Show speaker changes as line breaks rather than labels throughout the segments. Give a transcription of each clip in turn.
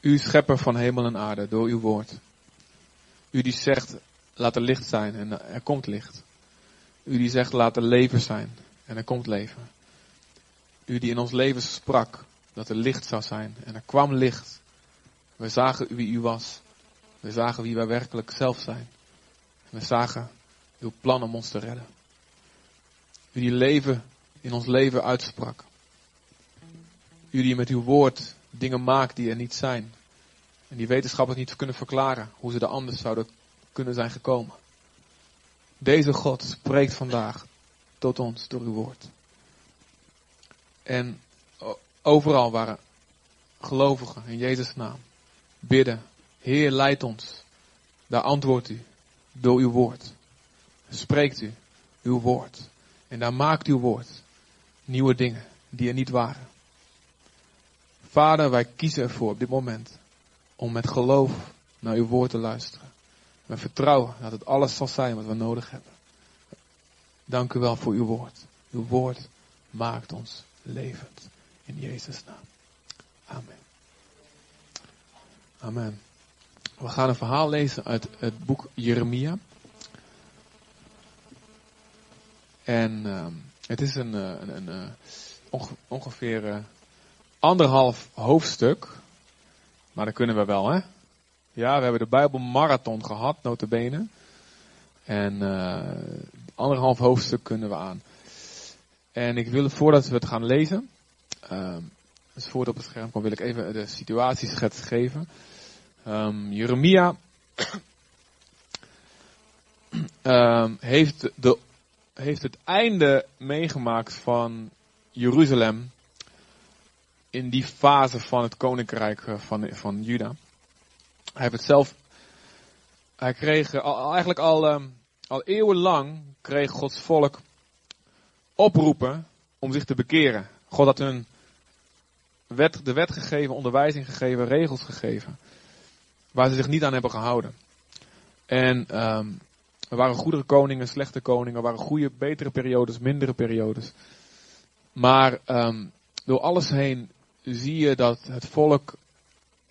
U schepper van hemel en aarde door uw woord. U die zegt, laat er licht zijn en er komt licht. U die zegt, laat er leven zijn en er komt leven. U die in ons leven sprak dat er licht zou zijn en er kwam licht. We zagen wie u was. We zagen wie wij werkelijk zelf zijn. We zagen uw plan om ons te redden. U die leven in ons leven uitsprak. U die met uw woord dingen maakt die er niet zijn. En die wetenschappers niet kunnen verklaren hoe ze er anders zouden kunnen zijn gekomen. Deze God spreekt vandaag tot ons door uw woord. En overal waren gelovigen in Jezus' naam bidden. Heer, leid ons. Daar antwoordt u door uw woord. Spreekt u uw woord. En daar maakt uw woord nieuwe dingen die er niet waren. Vader, wij kiezen ervoor op dit moment om met geloof naar uw woord te luisteren. We vertrouwen dat het alles zal zijn wat we nodig hebben. Dank u wel voor uw woord. Uw woord maakt ons levend. In Jezus' naam. Amen. Amen. We gaan een verhaal lezen uit het boek Jeremia. En uh, het is een, een, een, een ongeveer uh, anderhalf hoofdstuk. Maar dat kunnen we wel, hè? Ja, we hebben de Bijbelmarathon gehad, notabene. En uh, anderhalf hoofdstuk kunnen we aan. En ik wil, voordat we het gaan lezen, uh, dus voordat op het scherm komt, wil ik even de situatieschets geven. Um, Jeremia um, heeft, de, heeft het einde meegemaakt van Jeruzalem in die fase van het koninkrijk van, van Juda. Hij heeft het zelf, hij kreeg al, eigenlijk al, um, al eeuwenlang kreeg Gods volk oproepen om zich te bekeren. God had hun wet, de wet gegeven, onderwijzing gegeven, regels gegeven. Waar ze zich niet aan hebben gehouden. En um, er waren goedere koningen, slechte koningen, er waren goede, betere periodes, mindere periodes. Maar um, door alles heen zie je dat het volk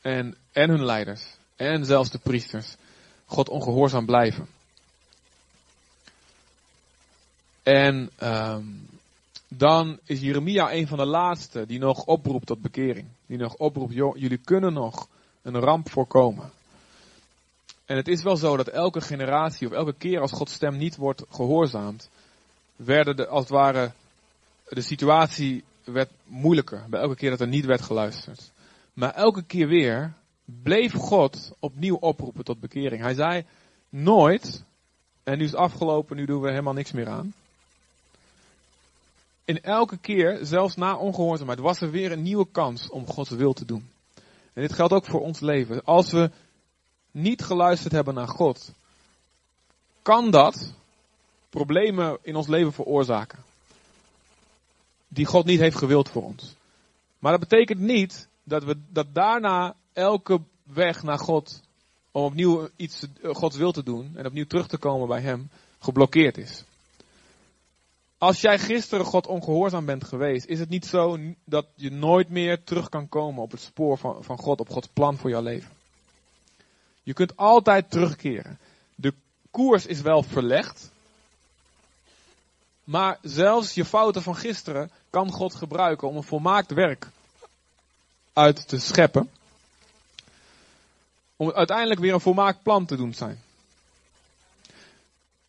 en, en hun leiders en zelfs de priesters God ongehoorzaam blijven. En um, dan is Jeremia een van de laatste die nog oproept tot bekering. Die nog oproept, jullie kunnen nog een ramp voorkomen. En het is wel zo dat elke generatie of elke keer als Gods stem niet wordt gehoorzaamd, werden de, als het ware, de situatie werd moeilijker. Bij elke keer dat er niet werd geluisterd. Maar elke keer weer bleef God opnieuw oproepen tot bekering. Hij zei nooit, en nu is afgelopen, nu doen we helemaal niks meer aan. In elke keer, zelfs na ongehoorzaamheid, was er weer een nieuwe kans om Gods wil te doen. En dit geldt ook voor ons leven. Als we niet geluisterd hebben naar God, kan dat problemen in ons leven veroorzaken. Die God niet heeft gewild voor ons. Maar dat betekent niet dat we dat daarna elke weg naar God om opnieuw iets Gods wil te doen en opnieuw terug te komen bij Hem geblokkeerd is. Als jij gisteren God ongehoorzaam bent geweest, is het niet zo dat je nooit meer terug kan komen op het spoor van, van God, op Gods plan voor jouw leven. Je kunt altijd terugkeren. De koers is wel verlegd, maar zelfs je fouten van gisteren kan God gebruiken om een volmaakt werk uit te scheppen. Om uiteindelijk weer een volmaakt plan te doen zijn.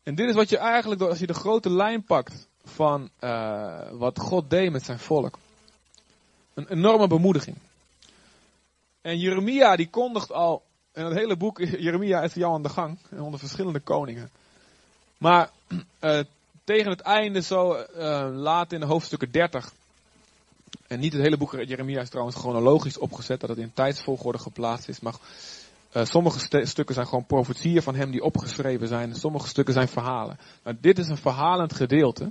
En dit is wat je eigenlijk, als je de grote lijn pakt van uh, wat God deed met zijn volk. Een enorme bemoediging. En Jeremia die kondigt al, en het hele boek Jeremia is jou aan de gang, onder verschillende koningen. Maar uh, tegen het einde, zo uh, laat in de hoofdstukken 30, en niet het hele boek Jeremia is trouwens chronologisch opgezet, dat het in tijdsvolgorde geplaatst is, maar uh, sommige stukken zijn gewoon profetieën van hem die opgeschreven zijn, sommige stukken zijn verhalen. Maar dit is een verhalend gedeelte.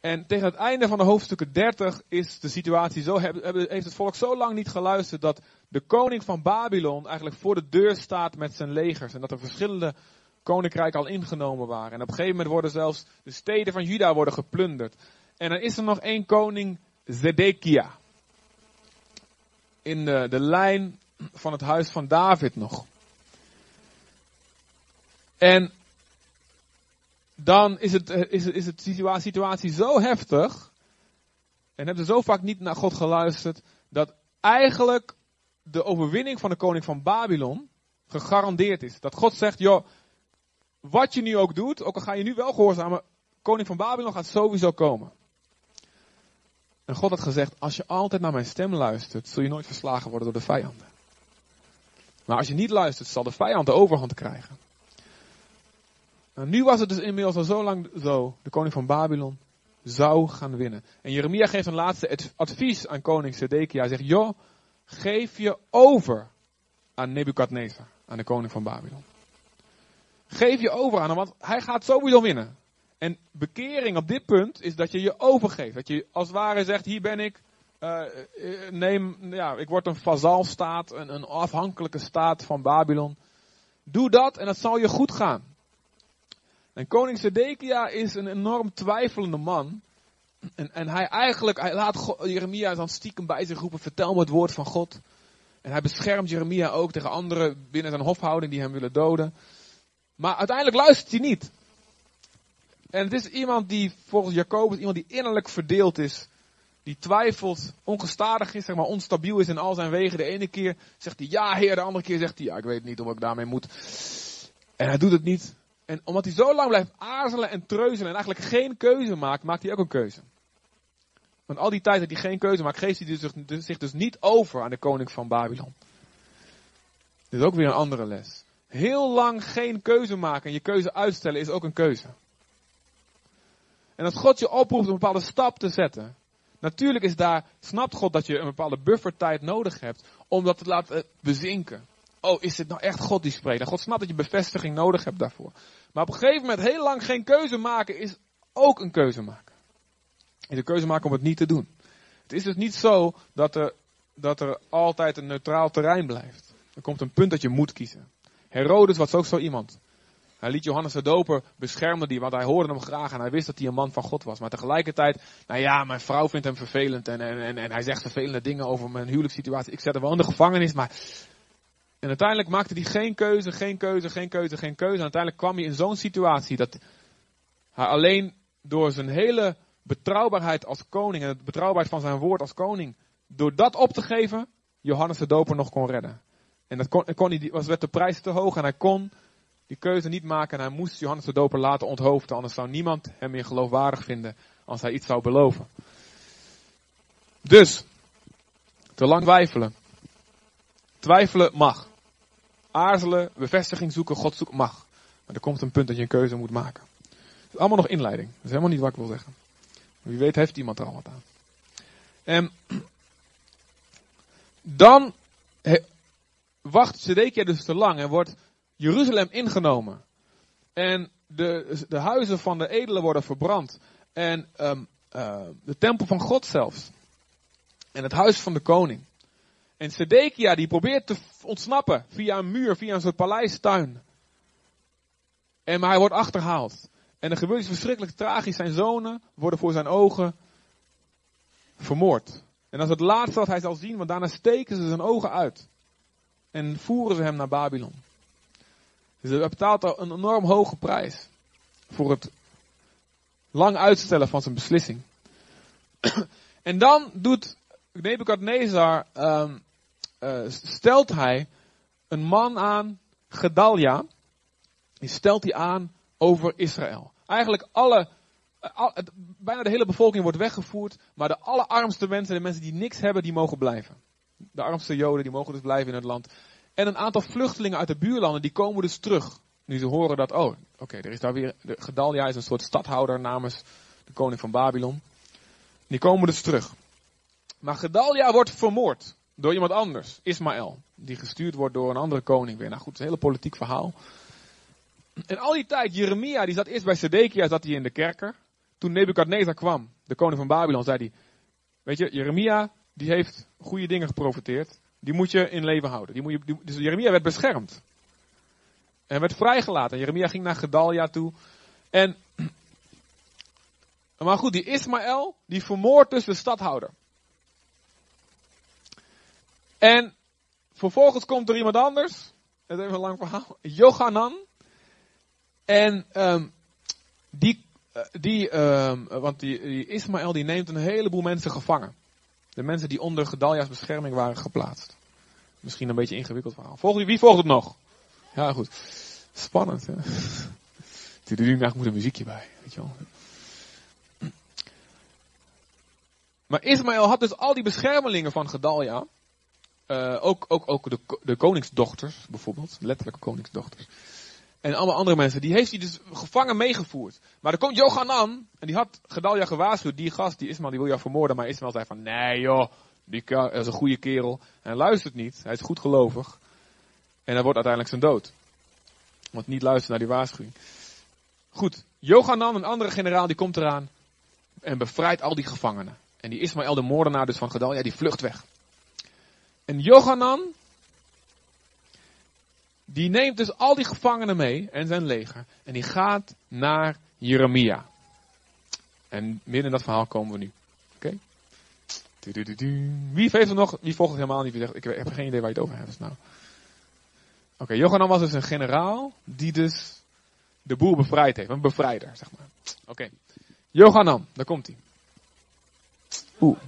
En tegen het einde van de hoofdstukken 30 is de situatie zo, heeft het volk zo lang niet geluisterd dat de koning van Babylon eigenlijk voor de deur staat met zijn legers. En dat er verschillende koninkrijken al ingenomen waren. En op een gegeven moment worden zelfs de steden van Juda worden geplunderd. En dan is er nog één koning, Zedekia. in de, de lijn van het huis van David nog. En dan is het, is, is het situatie, situatie zo heftig. En hebben ze zo vaak niet naar God geluisterd. Dat eigenlijk de overwinning van de koning van Babylon gegarandeerd is. Dat God zegt, joh, wat je nu ook doet, ook al ga je nu wel gehoorzamen, koning van Babylon gaat sowieso komen. En God had gezegd, als je altijd naar mijn stem luistert, zul je nooit verslagen worden door de vijanden. Maar als je niet luistert, zal de vijand de overhand krijgen. Nou, nu was het dus inmiddels al zo lang zo, de koning van Babylon zou gaan winnen. En Jeremia geeft een laatste advies aan koning Zedekia. Hij zegt, joh, geef je over aan Nebukadnezar, aan de koning van Babylon. Geef je over aan hem, want hij gaat sowieso winnen. En bekering op dit punt is dat je je overgeeft. Dat je als het ware zegt, hier ben ik, uh, neem, ja, ik word een vazalstaat, een, een afhankelijke staat van Babylon. Doe dat en het zal je goed gaan. En koning Zedekia is een enorm twijfelende man. En, en hij eigenlijk, hij laat God, Jeremia dan stiekem bij zich roepen, vertel me het woord van God. En hij beschermt Jeremia ook tegen anderen binnen zijn hofhouding die hem willen doden. Maar uiteindelijk luistert hij niet. En het is iemand die volgens Jacobus, iemand die innerlijk verdeeld is. Die twijfelt, ongestadig is, zeg maar, onstabiel is in al zijn wegen. De ene keer zegt hij ja heer, de andere keer zegt hij ja, ik weet niet of ik daarmee moet. En hij doet het niet. En omdat hij zo lang blijft aarzelen en treuzelen en eigenlijk geen keuze maakt, maakt hij ook een keuze. Want al die tijd dat hij geen keuze maakt, geeft hij dus, dus, zich dus niet over aan de koning van Babylon. Dit is ook weer een andere les. Heel lang geen keuze maken en je keuze uitstellen is ook een keuze. En als God je oproept een bepaalde stap te zetten. Natuurlijk is daar, snapt God dat je een bepaalde buffertijd nodig hebt om dat te laten bezinken. Oh, is dit nou echt God die spreekt? God snapt dat je bevestiging nodig hebt daarvoor. Maar op een gegeven moment heel lang geen keuze maken is ook een keuze maken. Is een keuze maken om het niet te doen. Het is dus niet zo dat er, dat er altijd een neutraal terrein blijft. Er komt een punt dat je moet kiezen. Herodes was ook zo iemand. Hij liet Johannes de Doper beschermen die, want hij hoorde hem graag en hij wist dat hij een man van God was. Maar tegelijkertijd, nou ja, mijn vrouw vindt hem vervelend en, en, en, en hij zegt vervelende dingen over mijn huwelijkssituatie. Ik zet hem wel in de gevangenis, maar... En uiteindelijk maakte hij geen keuze, geen keuze, geen keuze, geen keuze. En uiteindelijk kwam hij in zo'n situatie dat hij alleen door zijn hele betrouwbaarheid als koning en de betrouwbaarheid van zijn woord als koning, door dat op te geven, Johannes de Doper nog kon redden. En dat kon, kon was, werd de prijs te hoog en hij kon die keuze niet maken en hij moest Johannes de Doper laten onthoofden. Anders zou niemand hem meer geloofwaardig vinden als hij iets zou beloven. Dus, te lang twijfelen. Twijfelen mag. Aarzelen, bevestiging zoeken, God zoeken mag. Maar er komt een punt dat je een keuze moet maken. Het is allemaal nog inleiding. Dat is helemaal niet wat ik wil zeggen. Wie weet heeft iemand er al wat aan. En dan wacht Zedekia dus te lang en wordt Jeruzalem ingenomen. En de, de huizen van de edelen worden verbrand. En um, uh, de tempel van God zelfs. En het huis van de koning. En Sedekia die probeert te ontsnappen via een muur, via een soort paleistuin. En maar hij wordt achterhaald. En er gebeurt iets verschrikkelijk tragisch. Zijn zonen worden voor zijn ogen vermoord. En dat is het laatste wat hij zal zien, want daarna steken ze zijn ogen uit. En voeren ze hem naar Babylon. Dus hij betaalt al een enorm hoge prijs. Voor het lang uitstellen van zijn beslissing. en dan doet Nebukadnezar, um, stelt hij een man aan, Gedalia. Die stelt hij aan over Israël. Eigenlijk alle, al, bijna de hele bevolking wordt weggevoerd. Maar de allerarmste mensen, de mensen die niks hebben, die mogen blijven. De armste joden, die mogen dus blijven in het land. En een aantal vluchtelingen uit de buurlanden, die komen dus terug. Nu ze horen dat, oh, oké, er is daar weer, Gedalia is een soort stadhouder namens de koning van Babylon. Die komen dus terug. Maar Gedalia wordt vermoord door iemand anders, Ismaël. Die gestuurd wordt door een andere koning weer. Nou goed, het is een hele politiek verhaal. En al die tijd, Jeremia, die zat eerst bij Sedekia, zat hij in de kerker. Toen Nebukadnezar kwam, de koning van Babylon, zei hij, weet je, Jeremia, die heeft goede dingen geprofiteerd. Die moet je in leven houden. Die moet je, dus Jeremia werd beschermd. En werd vrijgelaten. Jeremia ging naar Gedalia toe. En, maar goed, die Ismaël, die vermoordt dus de stadhouder. En vervolgens komt er iemand anders. Dat is even een lang verhaal. Johanan. En um, die, uh, die um, want die Ismaël die neemt een heleboel mensen gevangen. De mensen die onder Gedalia's bescherming waren geplaatst. Misschien een beetje ingewikkeld verhaal. Volgt, wie volgt het nog? Ja, goed. Spannend, hè? Daar moet een muziekje bij, weet je wel. Maar Ismaël had dus al die beschermelingen van Gedalia. Uh, ook ook, ook de, de koningsdochters, bijvoorbeeld. Letterlijke koningsdochters. En allemaal andere mensen. Die heeft hij dus gevangen meegevoerd. Maar er komt Johanan. En die had Gedalia gewaarschuwd. Die gast, die Ismaël, die wil jou vermoorden. Maar Ismaël zei van, nee joh. Die is een goede kerel. En hij luistert niet. Hij is goed gelovig. En hij wordt uiteindelijk zijn dood. Want niet luisteren naar die waarschuwing. Goed. Johanan, een andere generaal, die komt eraan. En bevrijdt al die gevangenen. En die Ismaël, de moordenaar dus van Gedalia, die vlucht weg. En Johanan, die neemt dus al die gevangenen mee en zijn leger. En die gaat naar Jeremia. En midden in dat verhaal komen we nu. Oké? Wie heeft er nog, wie volgt het helemaal niet? Ik heb geen idee waar je het over hebt. Nou. Oké, okay, Johanan was dus een generaal die dus de boel bevrijd heeft. Een bevrijder, zeg maar. Oké. Okay. Johanan, daar komt hij. Oeh.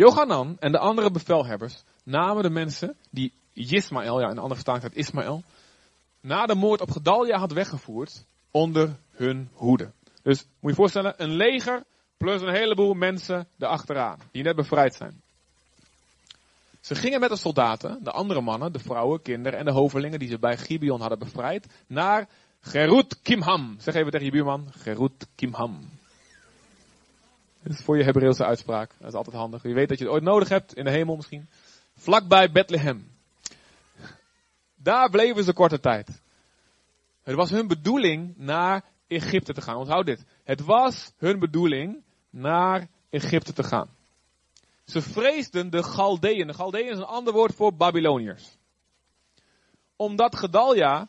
Johanan en de andere bevelhebbers namen de mensen die Ismaël, ja de andere vertaling Ismaël, na de moord op Gedalia had weggevoerd, onder hun hoede. Dus moet je je voorstellen, een leger plus een heleboel mensen erachteraan, die net bevrijd zijn. Ze gingen met de soldaten, de andere mannen, de vrouwen, kinderen en de hovelingen die ze bij Gibeon hadden bevrijd, naar Gerut Kimham. Zeg even tegen je buurman, Gerut Kimham. Is voor je Hebreeuwse uitspraak. Dat is altijd handig. Je weet dat je het ooit nodig hebt, in de hemel misschien. Vlakbij Bethlehem. Daar bleven ze korte tijd. Het was hun bedoeling naar Egypte te gaan. Onthoud dit. Het was hun bedoeling naar Egypte te gaan. Ze vreesden de Galdeën. De Galdeën is een ander woord voor Babyloniërs. Omdat Gedalia,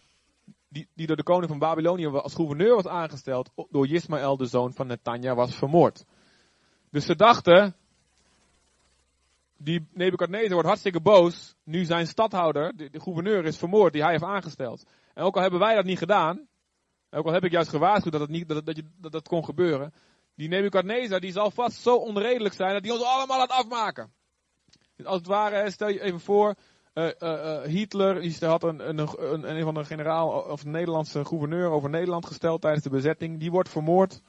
die, die door de koning van Babylonië als gouverneur was aangesteld, door Ismaël, de zoon van Netanja, was vermoord. Dus ze dachten, die Nebukadnezar wordt hartstikke boos, nu zijn stadhouder, de, gouverneur, is vermoord, die hij heeft aangesteld. En ook al hebben wij dat niet gedaan, ook al heb ik juist gewaarschuwd dat het, niet, dat, dat, dat, dat kon gebeuren, die Nebukadnezar die zal vast zo onredelijk zijn dat hij ons allemaal laat afmaken. Dus als het ware, stel je even voor, uh, uh, Hitler die had een, een, een, een van de generaal of de Nederlandse gouverneur over Nederland gesteld tijdens de bezetting. Die wordt vermoord.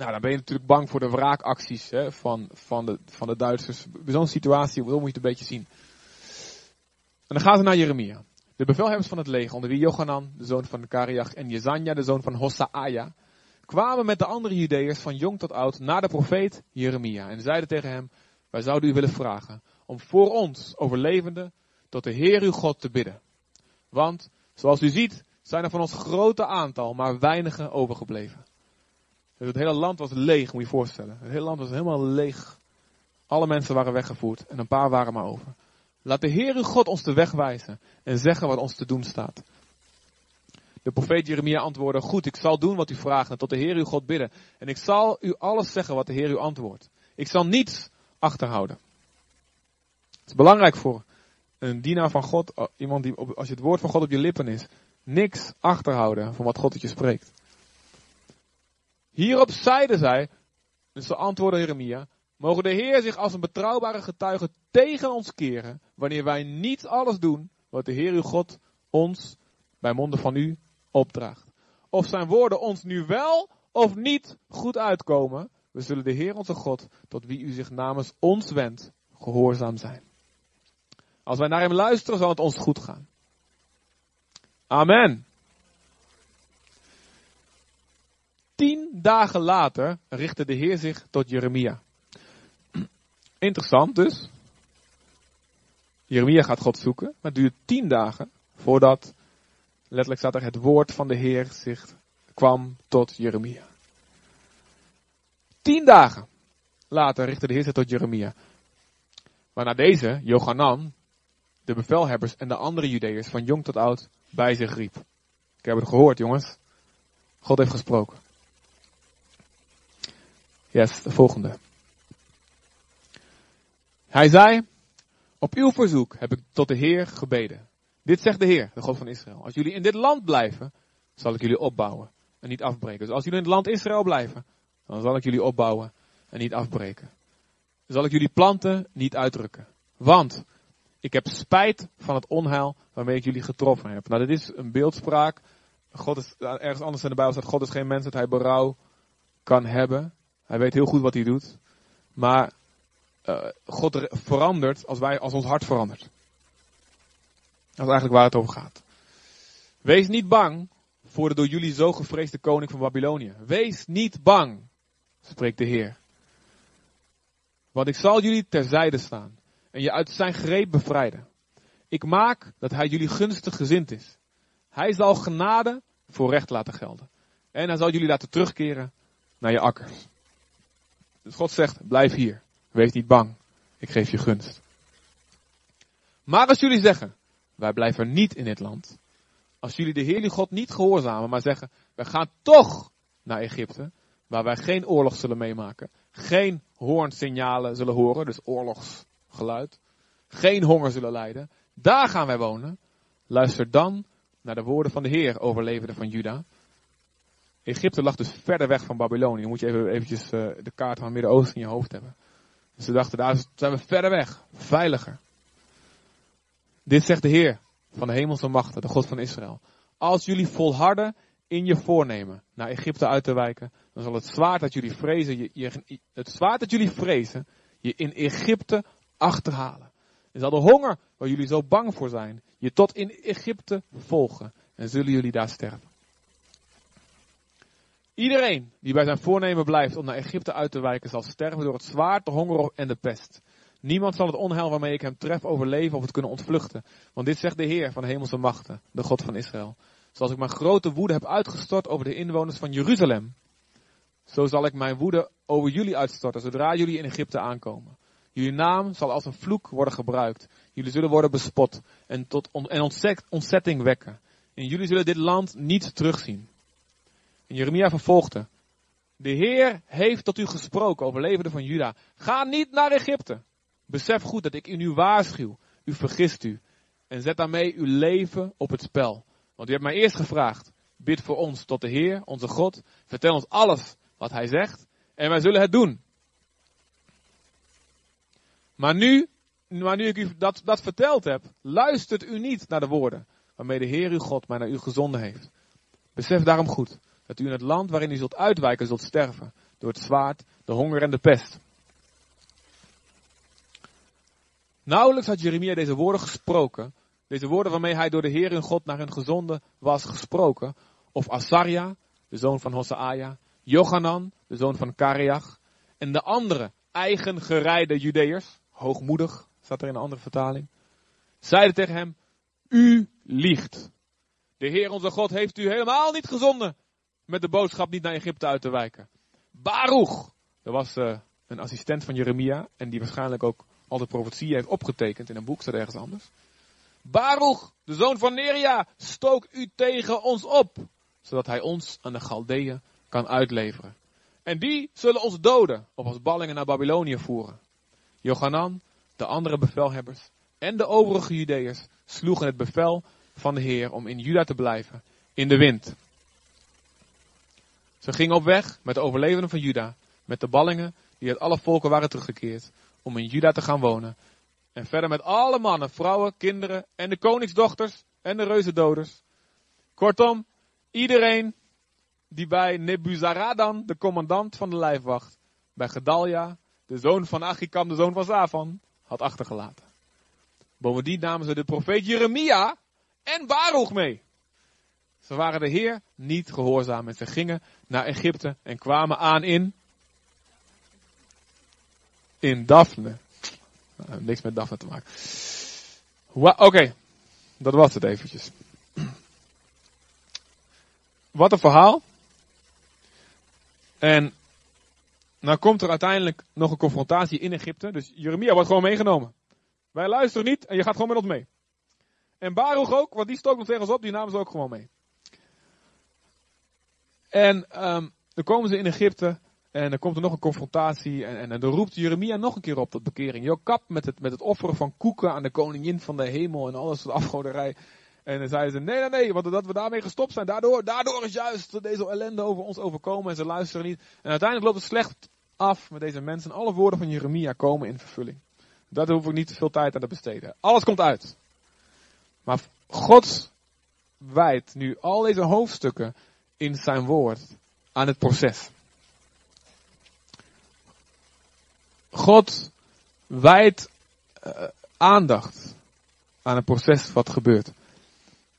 Nou, dan ben je natuurlijk bang voor de wraakacties hè, van, van, de, van de Duitsers. Zo'n situatie moet je het een beetje zien. En dan gaan ze naar Jeremia. De bevelhebbers van het leger, onder wie Johanan, de zoon van Kariach, en Jezania, de zoon van Hossaaya, kwamen met de andere Judeërs van jong tot oud naar de profeet Jeremia en zeiden tegen hem, wij zouden u willen vragen om voor ons overlevenden tot de Heer uw God te bidden. Want, zoals u ziet, zijn er van ons grote aantal maar weinigen overgebleven. Het hele land was leeg, moet je je voorstellen. Het hele land was helemaal leeg. Alle mensen waren weggevoerd en een paar waren maar over. Laat de Heer uw God ons de weg wijzen en zeggen wat ons te doen staat. De profeet Jeremia antwoordde, goed, ik zal doen wat u vraagt en tot de Heer uw God bidden. En ik zal u alles zeggen wat de Heer u antwoordt. Ik zal niets achterhouden. Het is belangrijk voor een dienaar van God, eh, iemand die, als je het woord van God op je lippen is, niks achterhouden van wat God tot je spreekt. Hierop zeiden zij, dus ze antwoordde Jeremia, mogen de Heer zich als een betrouwbare getuige tegen ons keren, wanneer wij niet alles doen wat de Heer uw God ons bij monden van u opdraagt. Of zijn woorden ons nu wel of niet goed uitkomen, we zullen de Heer onze God, tot wie u zich namens ons wendt, gehoorzaam zijn. Als wij naar hem luisteren, zal het ons goed gaan. Amen. Tien dagen later richtte de Heer zich tot Jeremia. Interessant dus. Jeremia gaat God zoeken, maar het duurt tien dagen voordat Letterlijk staat er het woord van de Heer zich kwam tot Jeremia. Tien dagen later richtte de Heer zich tot Jeremia. Waarna deze, Johanan, de bevelhebbers en de andere Judeërs van jong tot oud bij zich riep. Ik heb het gehoord jongens. God heeft gesproken. Yes, de volgende. Hij zei, op uw verzoek heb ik tot de Heer gebeden. Dit zegt de Heer, de God van Israël. Als jullie in dit land blijven, zal ik jullie opbouwen en niet afbreken. Dus als jullie in het land Israël blijven, dan zal ik jullie opbouwen en niet afbreken. Zal ik jullie planten niet uitdrukken. Want ik heb spijt van het onheil waarmee ik jullie getroffen heb. Nou, dit is een beeldspraak. God is, ergens anders in de Bijbel staat, God is geen mens dat hij berouw kan hebben. Hij weet heel goed wat hij doet. Maar uh, God verandert als, wij, als ons hart verandert. Dat is eigenlijk waar het over gaat. Wees niet bang voor de door jullie zo gevreesde koning van Babylonië. Wees niet bang, spreekt de Heer. Want ik zal jullie terzijde staan en je uit zijn greep bevrijden. Ik maak dat hij jullie gunstig gezind is. Hij zal genade voor recht laten gelden. En hij zal jullie laten terugkeren naar je akkers. Dus God zegt, blijf hier. Wees niet bang. Ik geef je gunst. Maar als jullie zeggen, wij blijven niet in dit land. Als jullie de Heer God niet gehoorzamen, maar zeggen, wij gaan toch naar Egypte, waar wij geen oorlog zullen meemaken, geen hoornsignalen zullen horen, dus oorlogsgeluid, geen honger zullen lijden, daar gaan wij wonen. Luister dan naar de woorden van de Heer, overlevende van Juda. Egypte lag dus verder weg van Babylonië. Moet je even eventjes uh, de kaart van het Midden-Oosten in je hoofd hebben. Dus ze dachten, daar zijn we verder weg, veiliger. Dit zegt de Heer van de hemelse machten, de God van Israël. Als jullie volharden in je voornemen naar Egypte uit te wijken, dan zal het zwaard dat jullie vrezen, je, je, het zwaard dat jullie vrezen, je in Egypte achterhalen. En zal de honger waar jullie zo bang voor zijn, je tot in Egypte volgen. En zullen jullie daar sterven. Iedereen die bij zijn voornemen blijft om naar Egypte uit te wijken, zal sterven door het zwaard, de honger en de pest. Niemand zal het onheil waarmee ik hem tref overleven of het kunnen ontvluchten. Want dit zegt de Heer van de hemelse machten, de God van Israël. Zoals ik mijn grote woede heb uitgestort over de inwoners van Jeruzalem, zo zal ik mijn woede over jullie uitstorten zodra jullie in Egypte aankomen. Jullie naam zal als een vloek worden gebruikt. Jullie zullen worden bespot en, tot en ontzetting wekken. En jullie zullen dit land niet terugzien. En Jeremia vervolgde. De Heer heeft tot u gesproken, overlevende van Juda. Ga niet naar Egypte. Besef goed dat ik u nu waarschuw. U vergist u. En zet daarmee uw leven op het spel. Want u hebt mij eerst gevraagd. Bid voor ons tot de Heer, onze God. Vertel ons alles wat Hij zegt. En wij zullen het doen. Maar nu, maar nu ik u dat, dat verteld heb, luistert u niet naar de woorden waarmee de Heer uw God mij naar u gezonden heeft. Besef daarom goed dat u in het land waarin u zult uitwijken zult sterven door het zwaard, de honger en de pest. Nauwelijks had Jeremia deze woorden gesproken, deze woorden waarmee hij door de Heer hun God naar hun gezonden was gesproken, of Asaria, de zoon van Hosaia, Johanan, de zoon van Kareach, en de andere eigen gerijde Judeërs, hoogmoedig, staat er in een andere vertaling, zeiden tegen hem, u liegt. De Heer onze God heeft u helemaal niet gezonden met de boodschap niet naar Egypte uit te wijken. Baruch, er was uh, een assistent van Jeremia en die waarschijnlijk ook al de profetieën heeft opgetekend in een boek, staat ergens anders. Baruch, de zoon van Neria, stook u tegen ons op, zodat hij ons aan de Galdeeën kan uitleveren. En die zullen ons doden of als ballingen naar Babylonië voeren. Johanan, de andere bevelhebbers en de overige Judeërs sloegen het bevel van de Heer om in Juda te blijven in de wind. Ze gingen op weg met de overlevenden van Juda, met de ballingen die uit alle volken waren teruggekeerd, om in Juda te gaan wonen. En verder met alle mannen, vrouwen, kinderen en de koningsdochters en de reuzendoders. Kortom, iedereen die bij Nebuzaradan, de commandant van de lijfwacht, bij Gedalia, de zoon van Achikam, de zoon van Zafan, had achtergelaten. Bovendien namen ze de profeet Jeremia en Baruch mee. Ze waren de Heer niet gehoorzaam en ze gingen naar Egypte en kwamen aan in. In Daphne. Nou, niks met Daphne te maken. Oké, dat was het eventjes. Wat een verhaal. En nou komt er uiteindelijk nog een confrontatie in Egypte. Dus Jeremia wordt gewoon meegenomen. Wij luisteren niet en je gaat gewoon met ons mee. En Baruch ook, want die stook nog tegen ons op, die namen ze ook gewoon mee. En um, dan komen ze in Egypte En dan komt er nog een confrontatie. En, en, dan roept Jeremia nog een keer op tot bekering. Jo, kap met het, met het offeren van koeken aan de koningin van de hemel en alles, de afgoderij. En dan zeiden ze, nee, nee, nee, want dat we daarmee gestopt zijn, daardoor, daardoor is juist deze ellende over ons overkomen en ze luisteren niet. En uiteindelijk loopt het slecht af met deze mensen. Alle woorden van Jeremia komen in vervulling. Daar hoef ik niet te veel tijd aan te besteden. Alles komt uit. Maar God wijdt nu al deze hoofdstukken in zijn woord aan het proces. God wijdt uh, aandacht aan het proces wat gebeurt.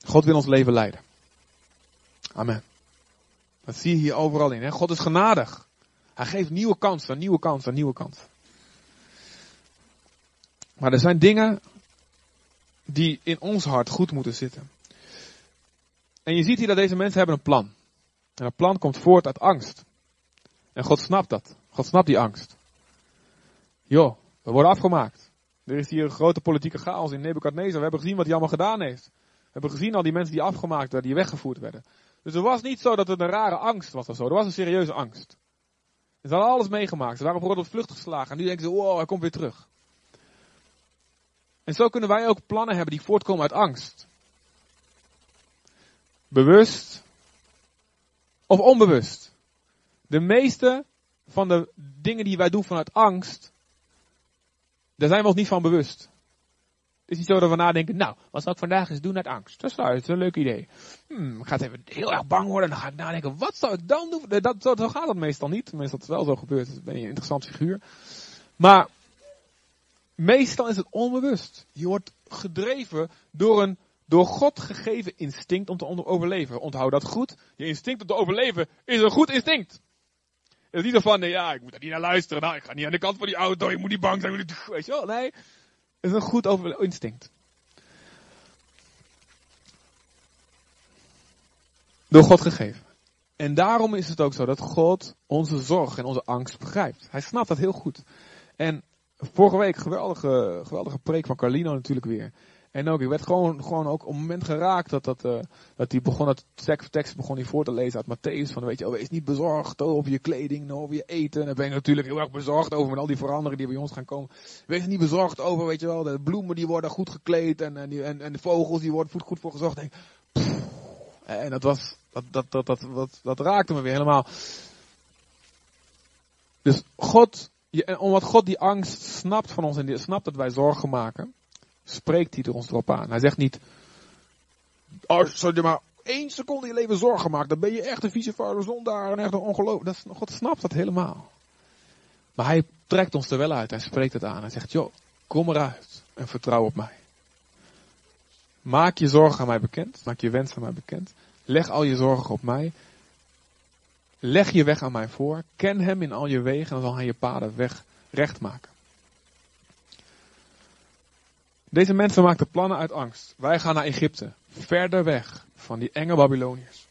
God wil ons leven leiden. Amen. Dat zie je hier overal in. Hè? God is genadig. Hij geeft nieuwe kansen, nieuwe kansen, nieuwe kansen. Maar er zijn dingen die in ons hart goed moeten zitten. En je ziet hier dat deze mensen hebben een plan. En dat plan komt voort uit angst. En God snapt dat. God snapt die angst. Joh, we worden afgemaakt. Er is hier een grote politieke chaos in Nebukadnezar. We hebben gezien wat hij allemaal gedaan heeft. We hebben gezien al die mensen die afgemaakt werden, die weggevoerd werden. Dus er was niet zo dat het een rare angst was of zo. Er was een serieuze angst. Ze hadden alles meegemaakt. Ze waren bijvoorbeeld op vlucht geslagen. En nu denken ze, wow, hij komt weer terug. En zo kunnen wij ook plannen hebben die voortkomen uit angst. Bewust of onbewust. De meeste van de dingen die wij doen vanuit angst, daar zijn we ons niet van bewust. Het is niet zo dat we nadenken, nou, wat zal ik vandaag eens doen uit angst? Dat is, dat een leuk idee. Hmm, ik ga even heel erg bang worden en dan ga ik nadenken, wat zou ik dan doen? Dat, zo, gaat het meestal niet. Meestal is het wel zo gebeurd, dan ben je een interessant figuur. Maar meestal is het onbewust. Je wordt gedreven door een door God gegeven instinct om te overleven. Onthoud dat goed. Je instinct om te overleven is een goed instinct. Het is niet zo van, nee, ja, ik moet daar niet naar luisteren. Nou, ik ga niet aan de kant van die auto. Je moet niet bang zijn. Weet je wel? Nee, het is een goed instinct. Door God gegeven. En daarom is het ook zo dat God onze zorg en onze angst begrijpt. Hij snapt dat heel goed. En vorige week, geweldige, geweldige preek van Carlino natuurlijk weer. En ook, ik werd gewoon, gewoon ook op een moment geraakt dat, dat, uh, dat hij begon, dat tekst begon hij voor te lezen uit Matthäus. Van, weet je, oh, wees niet bezorgd over je kleding, over je eten. En daar ben ik natuurlijk heel erg bezorgd over met al die veranderingen die bij ons gaan komen. Wees niet bezorgd over, weet je wel, de bloemen die worden goed gekleed en, en, en, de vogels die worden goed voor gezorgd. En, en dat was, dat, dat, dat, dat, dat, dat raakte me weer helemaal. Dus God, en omdat God die angst snapt van ons en snapt dat wij zorgen maken spreekt hij er ons erop aan. Hij zegt niet, als je maar één seconde je leven zorgen maakt, dan ben je echt een vieze vuile zondaar en echt een ongeloof. God snapt dat helemaal. Maar hij trekt ons er wel uit. Hij spreekt het aan. Hij zegt, joh, kom eruit en vertrouw op mij. Maak je zorgen aan mij bekend. Maak je wens aan mij bekend. Leg al je zorgen op mij. Leg je weg aan mij voor. Ken hem in al je wegen en dan zal hij je paden weg recht maken. Deze mensen maakten plannen uit angst. Wij gaan naar Egypte. Verder weg van die enge Babyloniërs.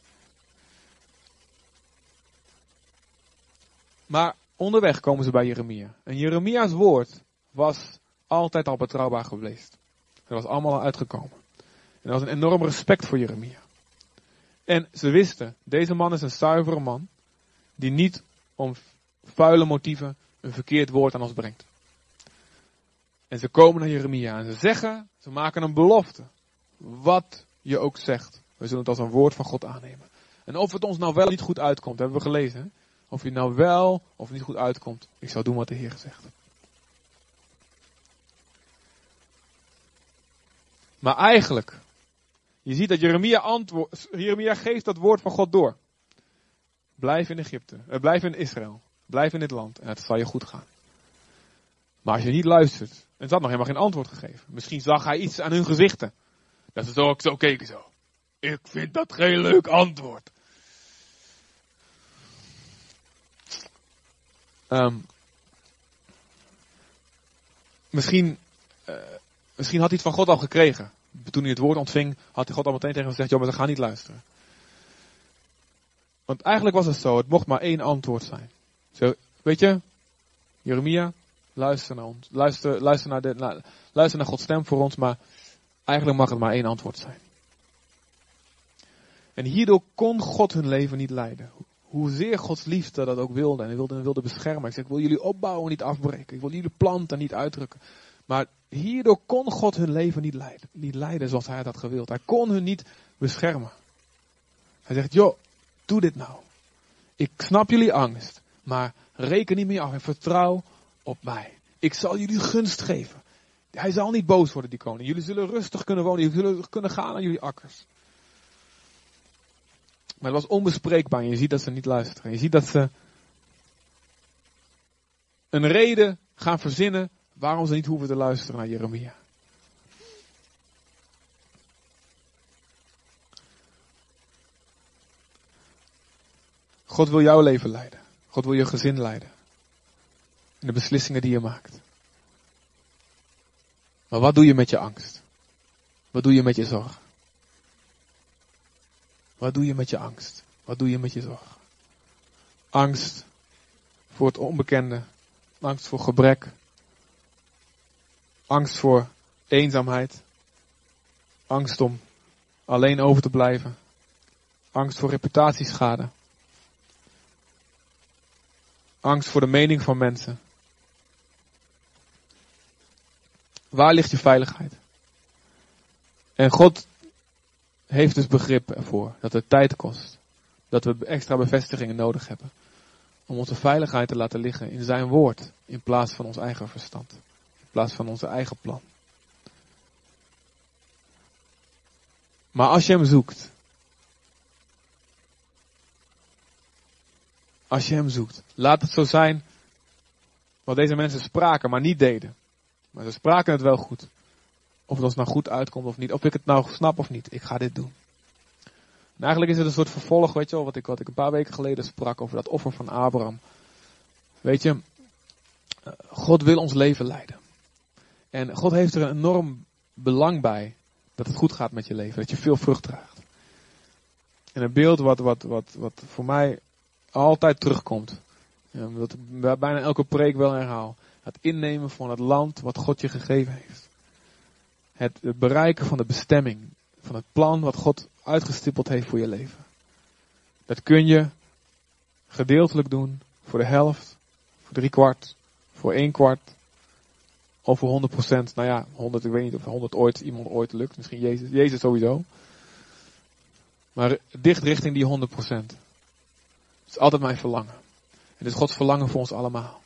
Maar onderweg komen ze bij Jeremia. En Jeremia's woord was altijd al betrouwbaar geweest. Dat was allemaal al uitgekomen. En er was een enorm respect voor Jeremia. En ze wisten, deze man is een zuivere man. Die niet om vuile motieven een verkeerd woord aan ons brengt. En ze komen naar Jeremia en ze zeggen, ze maken een belofte. Wat je ook zegt, we zullen het als een woord van God aannemen. En of het ons nou wel niet goed uitkomt, hebben we gelezen. Of je nou wel of niet goed uitkomt, ik zal doen wat de Heer zegt. Maar eigenlijk, je ziet dat Jeremia, antwoord, Jeremia geeft dat woord van God door. Blijf in Egypte, eh, blijf in Israël, blijf in dit land en het zal je goed gaan. Maar als je niet luistert, en ze had nog helemaal geen antwoord gegeven. Misschien zag hij iets aan hun gezichten. Dat ze zo keken zo. Ik vind dat geen leuk antwoord. Um, misschien, uh, misschien had hij het van God al gekregen. Toen hij het woord ontving, had hij God al meteen tegen hem gezegd, joh, maar ze gaan niet luisteren. Want eigenlijk was het zo, het mocht maar één antwoord zijn. Zo, weet je, Jeremia, Luister naar ons. Luister, luister, naar de, luister naar Gods stem voor ons, maar eigenlijk mag het maar één antwoord zijn. En hierdoor kon God hun leven niet leiden. hoezeer Gods liefde dat ook wilde. En hij wilde, wilde beschermen. Ik zeg, ik wil jullie opbouwen, niet afbreken. Ik wil jullie planten, niet uitdrukken. Maar hierdoor kon God hun leven niet leiden. Niet leiden zoals hij had gewild. Hij kon hun niet beschermen. Hij zegt, joh, doe dit nou. Ik snap jullie angst. Maar reken niet meer af en vertrouw op mij. Ik zal jullie gunst geven. Hij zal niet boos worden, die koning. Jullie zullen rustig kunnen wonen. Jullie zullen kunnen gaan aan jullie akkers. Maar het was onbespreekbaar. Je ziet dat ze niet luisteren. Je ziet dat ze een reden gaan verzinnen waarom ze niet hoeven te luisteren naar Jeremia. God wil jouw leven leiden. God wil je gezin leiden. In de beslissingen die je maakt. Maar wat doe je met je angst? Wat doe je met je zorg? Wat doe je met je angst? Wat doe je met je zorg? Angst voor het onbekende. Angst voor gebrek. Angst voor eenzaamheid. Angst om alleen over te blijven. Angst voor reputatieschade. Angst voor de mening van mensen. Waar ligt je veiligheid? En God heeft dus begrip ervoor dat het tijd kost. Dat we extra bevestigingen nodig hebben. Om onze veiligheid te laten liggen in zijn woord. In plaats van ons eigen verstand. In plaats van onze eigen plan. Maar als je hem zoekt. Als je hem zoekt. Laat het zo zijn. Wat deze mensen spraken, maar niet deden. Maar ze spraken het wel goed. Of het ons nou goed uitkomt of niet. Of ik het nou snap of niet. Ik ga dit doen. En eigenlijk is het een soort vervolg, weet je wel, wat ik, wat ik een paar weken geleden sprak over dat offer van Abraham. Weet je, God wil ons leven leiden. En God heeft er een enorm belang bij dat het goed gaat met je leven. Dat je veel vrucht draagt. En een beeld wat, wat, wat, wat voor mij altijd terugkomt. wat ik bijna elke preek wel herhaal. Het innemen van het land wat God je gegeven heeft. Het bereiken van de bestemming. Van het plan wat God uitgestippeld heeft voor je leven. Dat kun je gedeeltelijk doen voor de helft, voor drie kwart, voor één kwart. Of voor 100 procent. Nou ja, 100, ik weet niet of 100 ooit iemand ooit lukt. Misschien Jezus, Jezus sowieso. Maar dicht richting die 100 procent. Dat is altijd mijn verlangen. En het is Gods verlangen voor ons allemaal.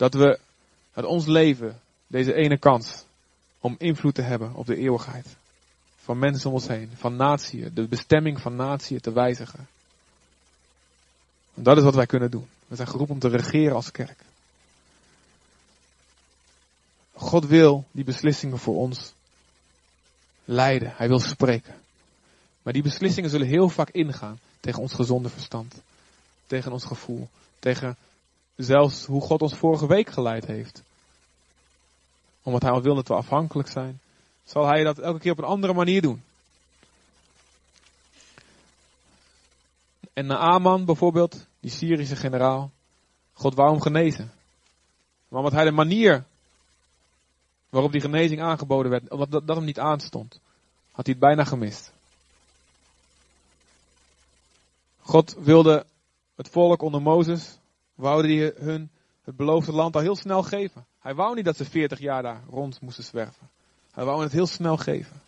Dat we uit ons leven deze ene kans om invloed te hebben op de eeuwigheid. Van mensen om ons heen, van natieën, de bestemming van natieën te wijzigen. En dat is wat wij kunnen doen. We zijn geroepen om te regeren als kerk. God wil die beslissingen voor ons leiden. Hij wil spreken. Maar die beslissingen zullen heel vaak ingaan tegen ons gezonde verstand. Tegen ons gevoel. Tegen zelfs hoe God ons vorige week geleid heeft. Omdat hij wil dat we afhankelijk zijn. Zal hij dat elke keer op een andere manier doen. En Naaman bijvoorbeeld, die Syrische generaal. God wou hem genezen. Maar omdat hij de manier waarop die genezing aangeboden werd, omdat dat, dat hem niet aanstond, had hij het bijna gemist. God wilde het volk onder Mozes wou hij hun het beloofde land al heel snel geven. Hij wou niet dat ze 40 jaar daar rond moesten zwerven. Hij wou het heel snel geven.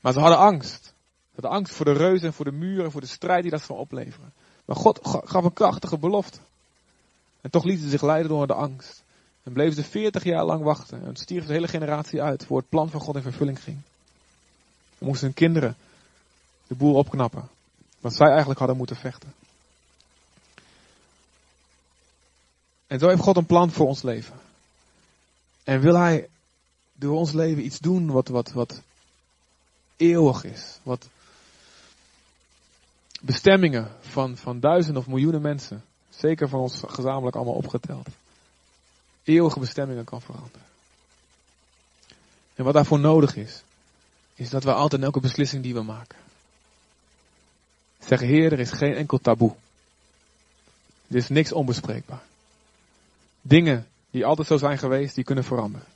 Maar ze hadden angst. Ze hadden angst voor de reuzen en voor de muren, voor de strijd die dat zou opleveren. Maar God gaf een krachtige belofte. En toch lieten ze zich leiden door de angst. En bleven ze 40 jaar lang wachten. En stierf de hele generatie uit voor het plan van God in vervulling ging. En moesten hun kinderen de boel opknappen. Wat zij eigenlijk hadden moeten vechten. En zo heeft God een plan voor ons leven. En wil Hij door ons leven iets doen wat, wat, wat eeuwig is. Wat bestemmingen van, van duizenden of miljoenen mensen, zeker van ons gezamenlijk allemaal opgeteld, eeuwige bestemmingen kan veranderen. En wat daarvoor nodig is, is dat we altijd in elke beslissing die we maken, zeggen, Heer, er is geen enkel taboe. Er is niks onbespreekbaar Dingen die altijd zo zijn geweest, die kunnen veranderen.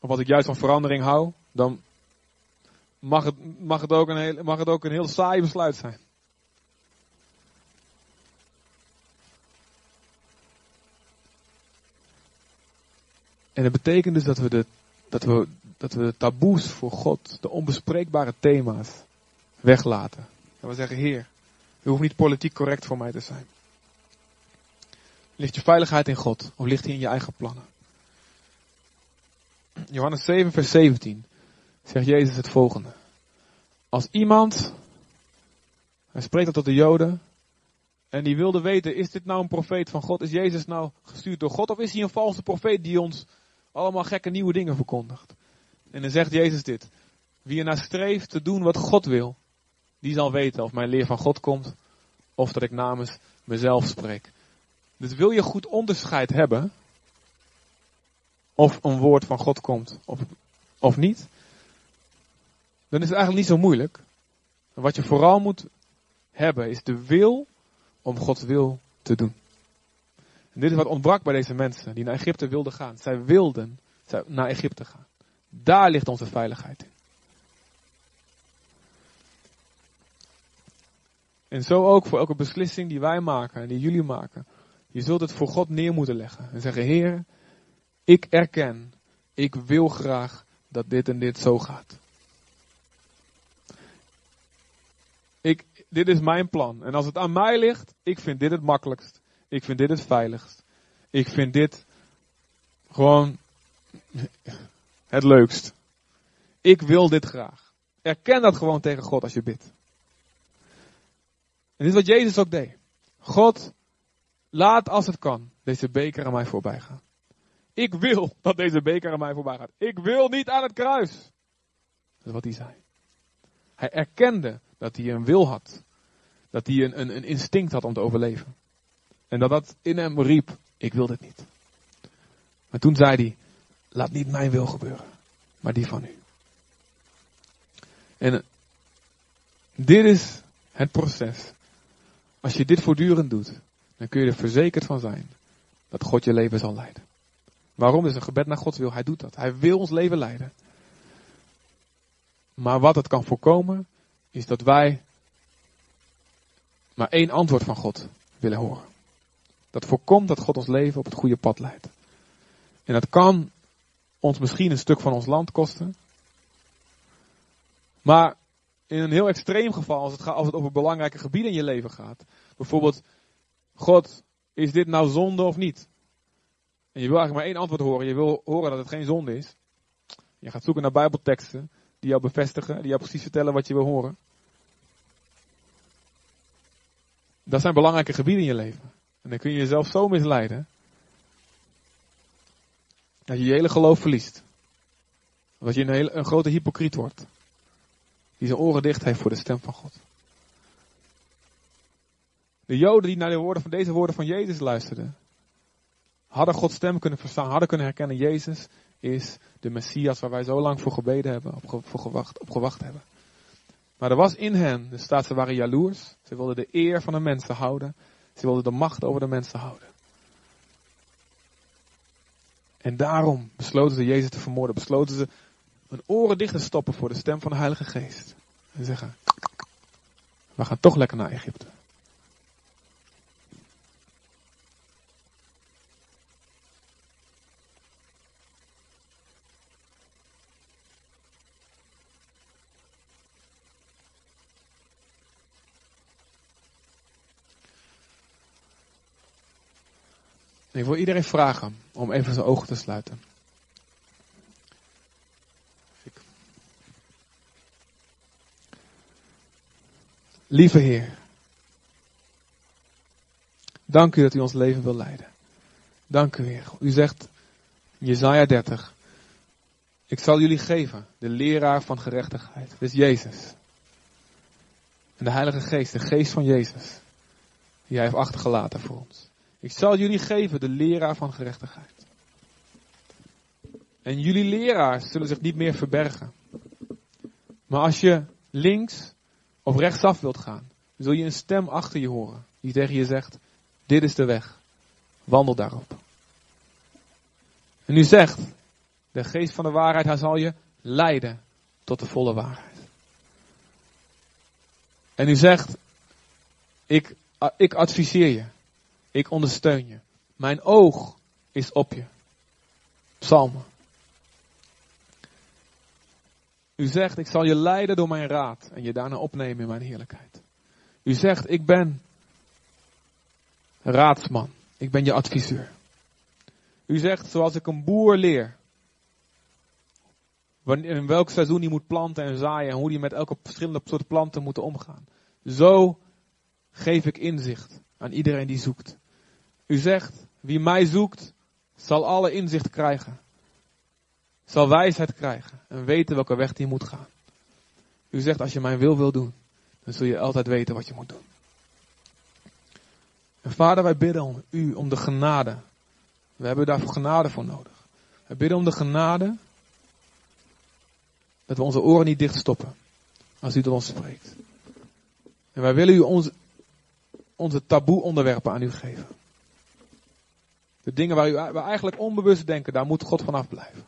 Of als ik juist van verandering hou, dan mag het, mag het, ook, een heel, mag het ook een heel saai besluit zijn. En dat betekent dus dat we, de, dat, we, dat we taboes voor God, de onbespreekbare thema's, weglaten. Dat we zeggen, Heer, u hoeft niet politiek correct voor mij te zijn. Ligt je veiligheid in God of ligt die in je eigen plannen? Johannes 7, vers 17 zegt Jezus het volgende. Als iemand, hij spreekt dat tot de Joden, en die wilde weten, is dit nou een profeet van God? Is Jezus nou gestuurd door God? Of is hij een valse profeet die ons allemaal gekke nieuwe dingen verkondigt? En dan zegt Jezus dit. Wie ernaar streeft te doen wat God wil, die zal weten of mijn leer van God komt, of dat ik namens mezelf spreek. Dus wil je goed onderscheid hebben, of een woord van God komt, of, of niet, dan is het eigenlijk niet zo moeilijk. Wat je vooral moet hebben, is de wil om Gods wil te doen. En dit is wat ontbrak bij deze mensen die naar Egypte wilden gaan. Zij wilden naar Egypte gaan. Daar ligt onze veiligheid in. En zo ook voor elke beslissing die wij maken en die jullie maken. Je zult het voor God neer moeten leggen. En zeggen, Heer, ik erken, ik wil graag dat dit en dit zo gaat. Ik, dit is mijn plan. En als het aan mij ligt, ik vind dit het makkelijkst. Ik vind dit het veiligst. Ik vind dit gewoon het leukst. Ik wil dit graag. Erken dat gewoon tegen God als je bidt. En dit is wat Jezus ook deed. God, laat als het kan deze beker aan mij voorbij gaan. Ik wil dat deze beker aan mij voorbij gaat. Ik wil niet aan het kruis. Dat is wat hij zei. Hij erkende dat hij een wil had. Dat hij een, een, een instinct had om te overleven. En dat dat in hem riep, ik wil dit niet. Maar toen zei hij, laat niet mijn wil gebeuren, maar die van u. En eh, dit is het proces. Als je dit voortdurend doet, dan kun je er verzekerd van zijn dat God je leven zal leiden. Waarom is een gebed naar Gods wil? Hij doet dat. Hij wil ons leven leiden. Maar wat het kan voorkomen, is dat wij maar één antwoord van God willen horen. Dat voorkomt dat God ons leven op het goede pad leidt. En dat kan ons misschien een stuk van ons land kosten. Maar in een heel extreem geval, als het, gaat, als het over belangrijke gebieden in je leven gaat. Bijvoorbeeld, God, is dit nou zonde of niet? En je wil eigenlijk maar één antwoord horen. Je wil horen dat het geen zonde is. Je gaat zoeken naar bijbelteksten die jou bevestigen, die jou precies vertellen wat je wil horen. Dat zijn belangrijke gebieden in je leven. En dan kun je jezelf zo misleiden. Dat je je hele geloof verliest. Dat je een, hele, een grote hypocriet wordt. Die zijn oren dicht heeft voor de stem van God. De Joden die naar de woorden van deze woorden van Jezus luisterden. Hadden Gods stem kunnen verstaan. Hadden kunnen herkennen. Jezus is de Messias waar wij zo lang voor gebeden hebben. Op, voor gewacht, op gewacht hebben. Maar er was in hen, de staat, ze waren jaloers. Ze wilden de eer van de mensen houden. Ze wilden de macht over de mensen houden. En daarom besloten ze Jezus te vermoorden. Besloten ze hun oren dicht te stoppen voor de stem van de Heilige Geest. En zeggen, we gaan toch lekker naar Egypte. Ik wil iedereen vragen om even zijn ogen te sluiten. Lieve Heer, dank u dat u ons leven wil leiden. Dank u Heer. U zegt Jezaja 30, ik zal jullie geven, de leraar van gerechtigheid. Dit is Jezus. En de Heilige Geest, de Geest van Jezus, die hij heeft achtergelaten voor ons. Ik zal jullie geven de leraar van gerechtigheid. En jullie leraars zullen zich niet meer verbergen. Maar als je links of rechtsaf wilt gaan, zul je een stem achter je horen die tegen je zegt, dit is de weg, wandel daarop. En u zegt, de geest van de waarheid, hij zal je leiden tot de volle waarheid. En u zegt, ik, ik adviseer je, ik ondersteun je. Mijn oog is op je. Psalmen. U zegt, ik zal je leiden door mijn raad en je daarna opnemen in mijn heerlijkheid. U zegt, ik ben raadsman. Ik ben je adviseur. U zegt, zoals ik een boer leer. In welk seizoen hij moet planten en zaaien en hoe hij met elke verschillende soort planten moet omgaan. Zo geef ik inzicht aan iedereen die zoekt. U zegt, wie mij zoekt, zal alle inzicht krijgen. Zal wijsheid krijgen en weten welke weg hij moet gaan. U zegt, als je mijn wil wil doen, dan zul je altijd weten wat je moet doen. En vader, wij bidden om u om de genade. We hebben daarvoor genade voor nodig. Wij bidden om de genade dat we onze oren niet dichtstoppen als u tot ons spreekt. En wij willen u onze taboe onderwerpen aan u geven. De dingen waar waar eigenlijk onbewust denken, daar moet God vanaf blijven.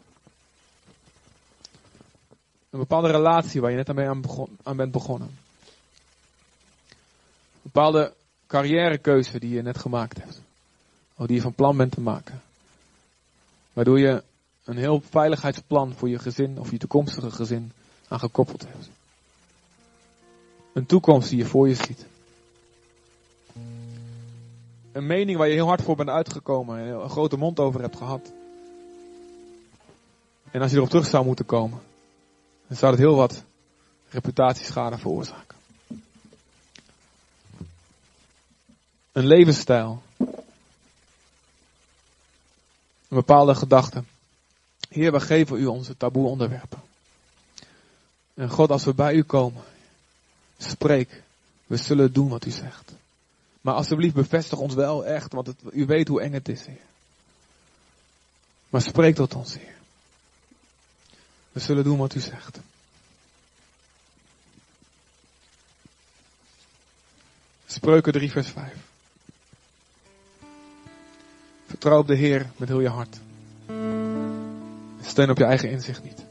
Een bepaalde relatie waar je net aan, aan bent begonnen. Een bepaalde carrièrekeuze die je net gemaakt hebt. Of die je van plan bent te maken. Waardoor je een heel veiligheidsplan voor je gezin of je toekomstige gezin aan gekoppeld hebt. Een toekomst die je voor je ziet. Een mening waar je heel hard voor bent uitgekomen en een grote mond over hebt gehad. En als je erop terug zou moeten komen, dan zou het heel wat reputatieschade veroorzaken. Een levensstijl. Een bepaalde gedachte. Heer, we geven u onze taboe onderwerpen. En God, als we bij u komen, spreek. We zullen doen wat u zegt. Maar alsjeblieft bevestig ons wel echt, want het, u weet hoe eng het is, Heer. Maar spreek tot ons, Heer. We zullen doen wat u zegt. Spreuken 3, vers 5. Vertrouw op de Heer met heel je hart. Steun op je eigen inzicht niet.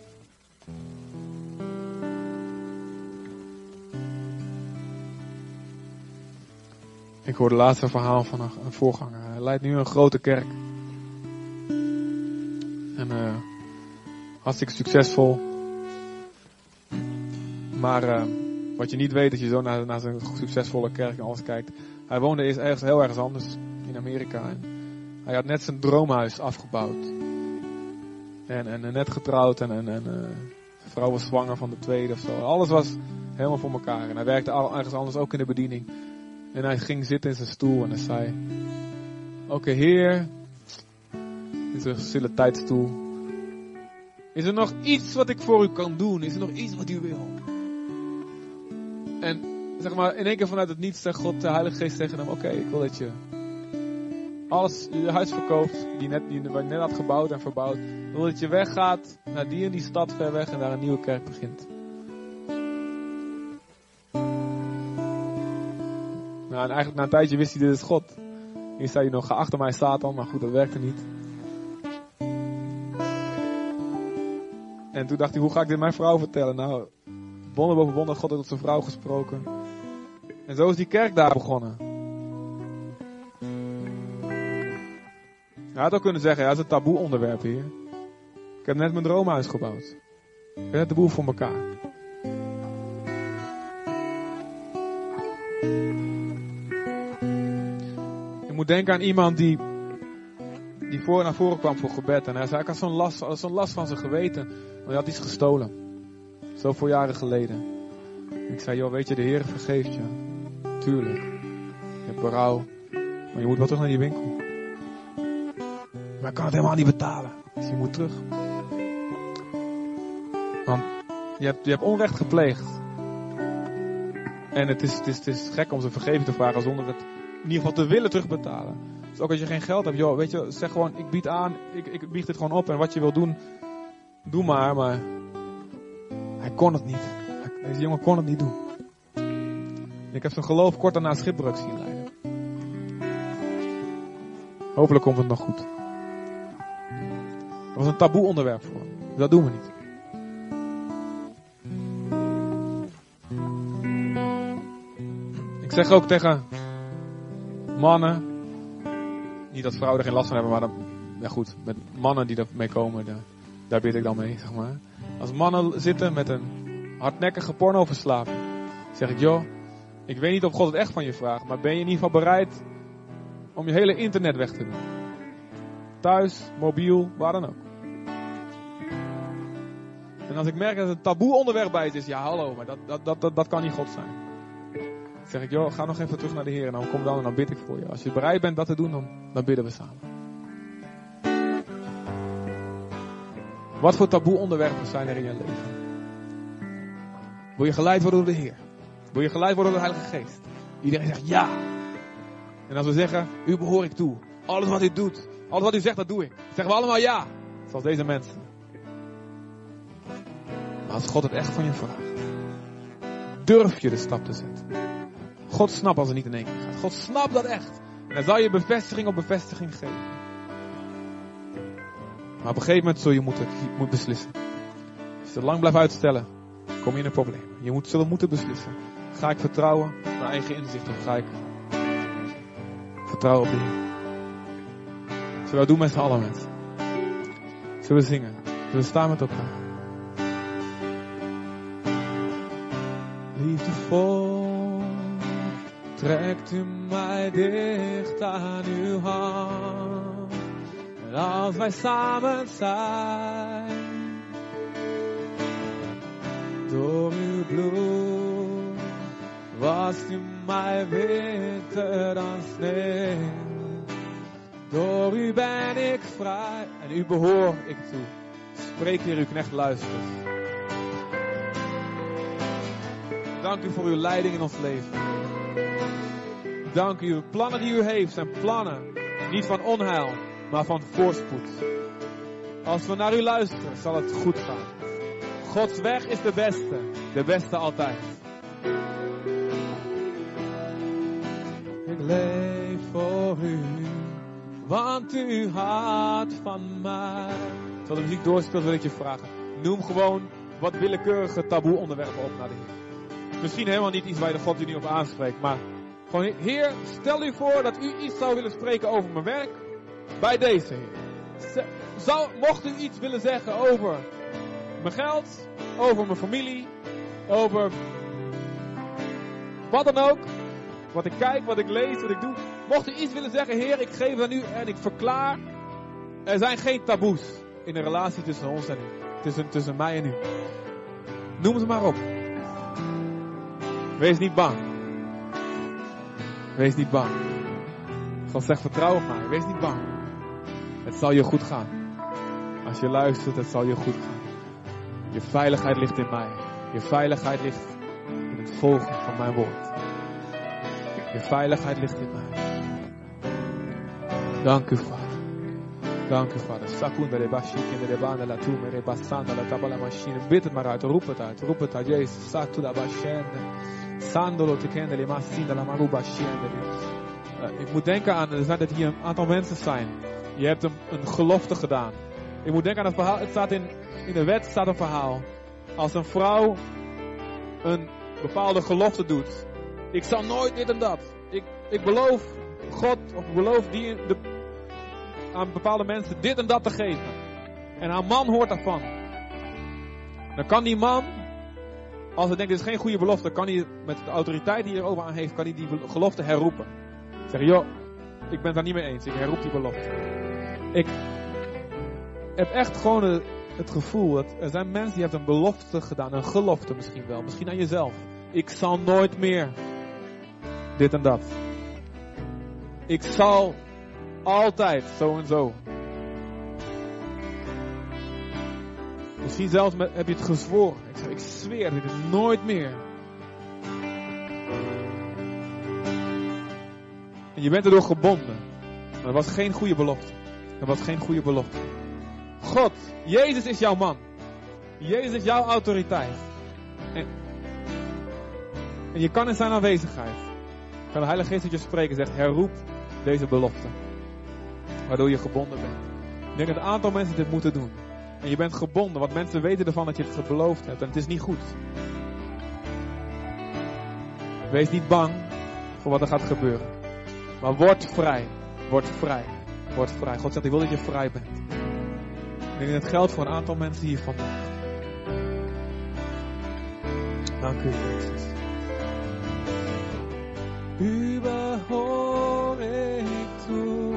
Ik hoorde laatst een verhaal van een, voorganger. Hij leidt nu een grote kerk. En uh, hartstikke succesvol. Maar uh, wat je niet weet, als je zo naar, naar succesvolle kerk en alles kijkt. Hij woonde eerst ergens heel ergens anders in Amerika. Hij had net zijn droomhuis afgebouwd. En, en, net getrouwd en, en, en zijn vrouw was zwanger van de tweede of zo. Alles was helemaal voor elkaar. En hij werkte ergens anders ook in de bediening. En hij ging zitten in zijn stoel en hij zei: Oké, Heer, in zijn stille tijdstoel. Is er nog iets wat ik voor u kan doen? Is er nog iets wat u wil? En zeg maar, in één keer vanuit het niets zegt God, de Heilige Geest tegen hem: Oké, ik wil dat je alles, je huis verkoopt, die, net, die je net had gebouwd en verbouwd. Wil dat je weggaat naar die en die stad ver weg en daar een nieuwe kerk begint. Nou, en eigenlijk na een tijdje wist hij, dit is God. Eerst zei hij nog, ga achter mij Satan, maar goed, dat werkte niet. En toen dacht hij, hoe ga ik dit mijn vrouw vertellen? Nou, wonder boven wonder, God heeft tot zijn vrouw gesproken. En zo is die kerk daar begonnen. Hij had ook kunnen zeggen, ja, dat is een taboe onderwerp hier. Ik heb net mijn droomhuis gebouwd. Ik heb net de boel voor elkaar. Denken aan iemand die, die voor naar voren kwam voor gebed. En hij zei, ik had zo'n last, zo'n last van zijn geweten. Want hij had iets gestolen. Zoveel jaren geleden. ik zei, joh, weet je, de Heer vergeeft je. Tuurlijk. Je hebt berouw. Maar je moet wel terug naar die winkel. Maar ik kan het helemaal niet betalen. Dus je moet terug. Want je hebt, je hebt onrecht gepleegd. En het is, het, is, het is gek om ze vergeving te vragen zonder het in ieder geval te willen terugbetalen. Dus ook als je geen geld hebt, joh, weet je, zeg gewoon, ik bied aan, ik, ik bied dit gewoon op en wat je wil doen, doe maar. Maar hij kon het niet. Deze jongen kon het niet doen. Ik heb zijn geloof kort daarna schipbreuk zien leiden. Hopelijk komt het nog goed. Dat was een taboe onderwerp voor hem. Dat doen we niet. Ik zeg ook tegen mannen. Niet dat vrouwen er geen last van hebben, maar ja goed, met mannen die mee komen, daar, daar bid ik dan mee, zeg maar. Als mannen zitten met een hardnekkige pornoverslaving, zeg ik, joh, ik weet niet of God het echt van je vraagt, maar ben je in ieder geval bereid om je hele internet weg te doen? Thuis, mobiel, waar dan ook. En als ik merk dat het taboe onderwerp bij is, ja hallo, maar dat, dat, dat, dat, dat kan niet God zijn. Zeg ik, joh, ga nog even terug naar de Heer en dan kom dan en dan bid ik voor je. Als je bereid bent dat te doen, dan, dan bidden we samen. Wat voor taboe onderwerpen zijn er in je leven? Wil je geleid worden door de Heer? Wil je geleid worden door de Heilige Geest? Iedereen zegt ja. En als we zeggen, u behoor ik toe. Alles wat u doet, alles wat u zegt, dat doe ik. Zeggen we allemaal ja. Zoals deze mensen. Maar als God het echt van je vraagt, durf je de stap te zetten. God snapt als het niet in één keer gaat. God snapt dat echt. En dan zal je bevestiging op bevestiging geven. Maar op een gegeven moment zul je moeten, moet beslissen. Als je het lang blijft uitstellen, kom je in een probleem. Je moet, zullen moeten beslissen. Ga ik vertrouwen op mijn eigen inzicht of ga ik vertrouwen op Heer? Zullen we dat doen met z'n allen mensen? Zullen we zingen? Zullen we staan met elkaar? Trekt u mij dicht aan uw hand. En als wij samen zijn, door uw bloed was u mij witter dan sneeuw. Door u ben ik vrij en u behoor ik toe. Spreek hier uw knecht luistert. Dank u voor uw leiding in ons leven. Dank u. Plannen die u heeft zijn plannen. Niet van onheil, maar van voorspoed. Als we naar u luisteren, zal het goed gaan. Gods weg is de beste. De beste altijd. Ik leef voor u, want u houdt van mij. Terwijl de muziek doorspeelt, wil ik je vragen. Noem gewoon wat willekeurige taboe onderwerpen op naar de Heer. Misschien helemaal niet iets waar de God u niet op aanspreekt, maar gewoon, Heer, stel u voor dat u iets zou willen spreken over mijn werk. Bij deze, Heer. Zou, mocht u iets willen zeggen over mijn geld, over mijn familie, over wat dan ook. Wat ik kijk, wat ik lees, wat ik doe. Mocht u iets willen zeggen, Heer, ik geef aan u en ik verklaar. Er zijn geen taboes in de relatie tussen ons en u. Tussen, tussen mij en u. Noem ze maar op. Wees niet bang. Wees niet bang. God zegt vertrouw op mij. Wees niet bang. Het zal je goed gaan. Als je luistert, het zal je goed gaan. Je veiligheid ligt in mij. Je veiligheid ligt in het volgen van mijn woord. Je veiligheid ligt in mij. Dank u, Vader. Dank u, Vader. Sakunda de bashik de banda la tume la tabala machine. Bid het maar uit. Roep het uit. Roep het uit. Jezus. Satu da bashende. Sandolo maruba. Uh, ik moet denken aan, er zijn dat hier een aantal mensen zijn. Je hebt een, een gelofte gedaan. Ik moet denken aan een verhaal. Het staat in, in de wet staat een verhaal. Als een vrouw een bepaalde gelofte doet. Ik zal nooit dit en dat. Ik, ik beloof God of beloof die de, aan bepaalde mensen dit en dat te geven. En haar man hoort daarvan. Dan kan die man, als hij denkt dit is geen goede belofte, kan hij met de autoriteit die hij erover aan heeft, kan hij die gelofte herroepen. Zeggen, joh, ik ben daar niet mee eens. Ik herroep die belofte. Ik heb echt gewoon het, het gevoel dat er zijn mensen die hebben een belofte gedaan, een gelofte misschien wel, misschien aan jezelf. Ik zal nooit meer dit en dat. Ik zal altijd zo en zo. Misschien zelfs heb je het gezworen. Ik, zeg, ik zweer dit nooit meer. En je bent erdoor gebonden. Maar dat was geen goede belofte. Dat was geen goede belofte. God, Jezus is jouw man. Jezus is jouw autoriteit. En, en je kan in zijn aanwezigheid. Kan de Heilige Geest met je spreken zegt, herroep deze belofte. Waardoor je gebonden bent. Ik denk dat een aantal mensen dit moeten doen. En je bent gebonden, want mensen weten ervan dat je het beloofd hebt. En het is niet goed. Wees niet bang voor wat er gaat gebeuren. Maar word vrij. Word vrij. wordt vrij. God zegt, ik wil dat je vrij bent. Dat het geldt voor een aantal mensen hier vandaag. Dank u, Jezus. U behoor ik toe.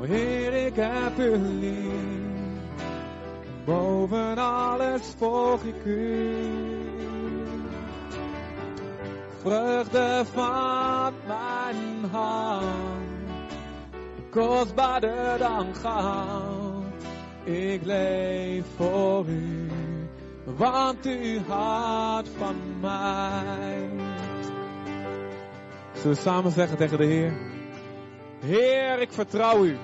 O Heer, ik heb u lief. Boven alles volg ik u. Vreugde van mijn hand. Kostbaarder dan goud. Ik leef voor u. Want u houdt van mij. Zullen we samen zeggen tegen de Heer? Heer, ik vertrouw u.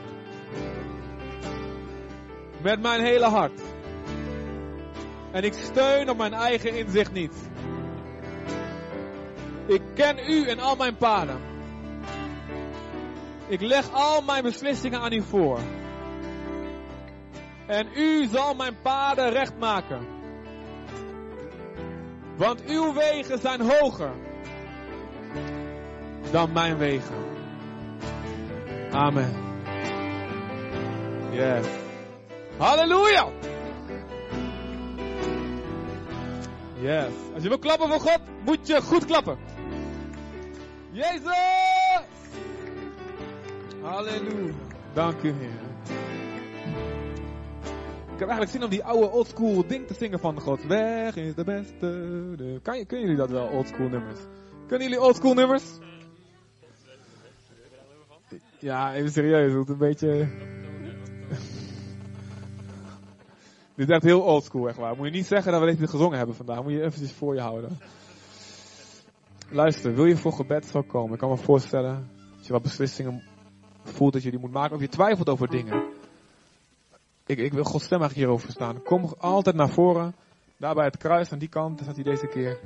Met mijn hele hart. En ik steun op mijn eigen inzicht niet. Ik ken u en al mijn paden. Ik leg al mijn beslissingen aan u voor. En u zal mijn paden recht maken. Want uw wegen zijn hoger dan mijn wegen. Amen. Yes. Halleluja. Yes. Als je wil klappen voor God, moet je goed klappen. Jezus! Halleluja. Dank u, Heer. Ik heb eigenlijk zin om die oude oldschool ding te zingen van God. Weg is de beste. Kan je, kunnen jullie dat wel, oldschool nummers? Kunnen jullie oldschool nummers? Ja, even serieus. Het een beetje... Dit is echt heel oldschool, echt waar. Moet je niet zeggen dat we dit gezongen hebben vandaag. Moet je eventjes voor je houden. Luister, wil je voor gebed zo komen? Ik kan me voorstellen, als je wat beslissingen voelt dat je die moet maken, of je twijfelt over dingen. Ik, ik wil Gods stem hierover staan. Kom altijd naar voren. Daar bij het kruis aan die kant, staat hij deze keer.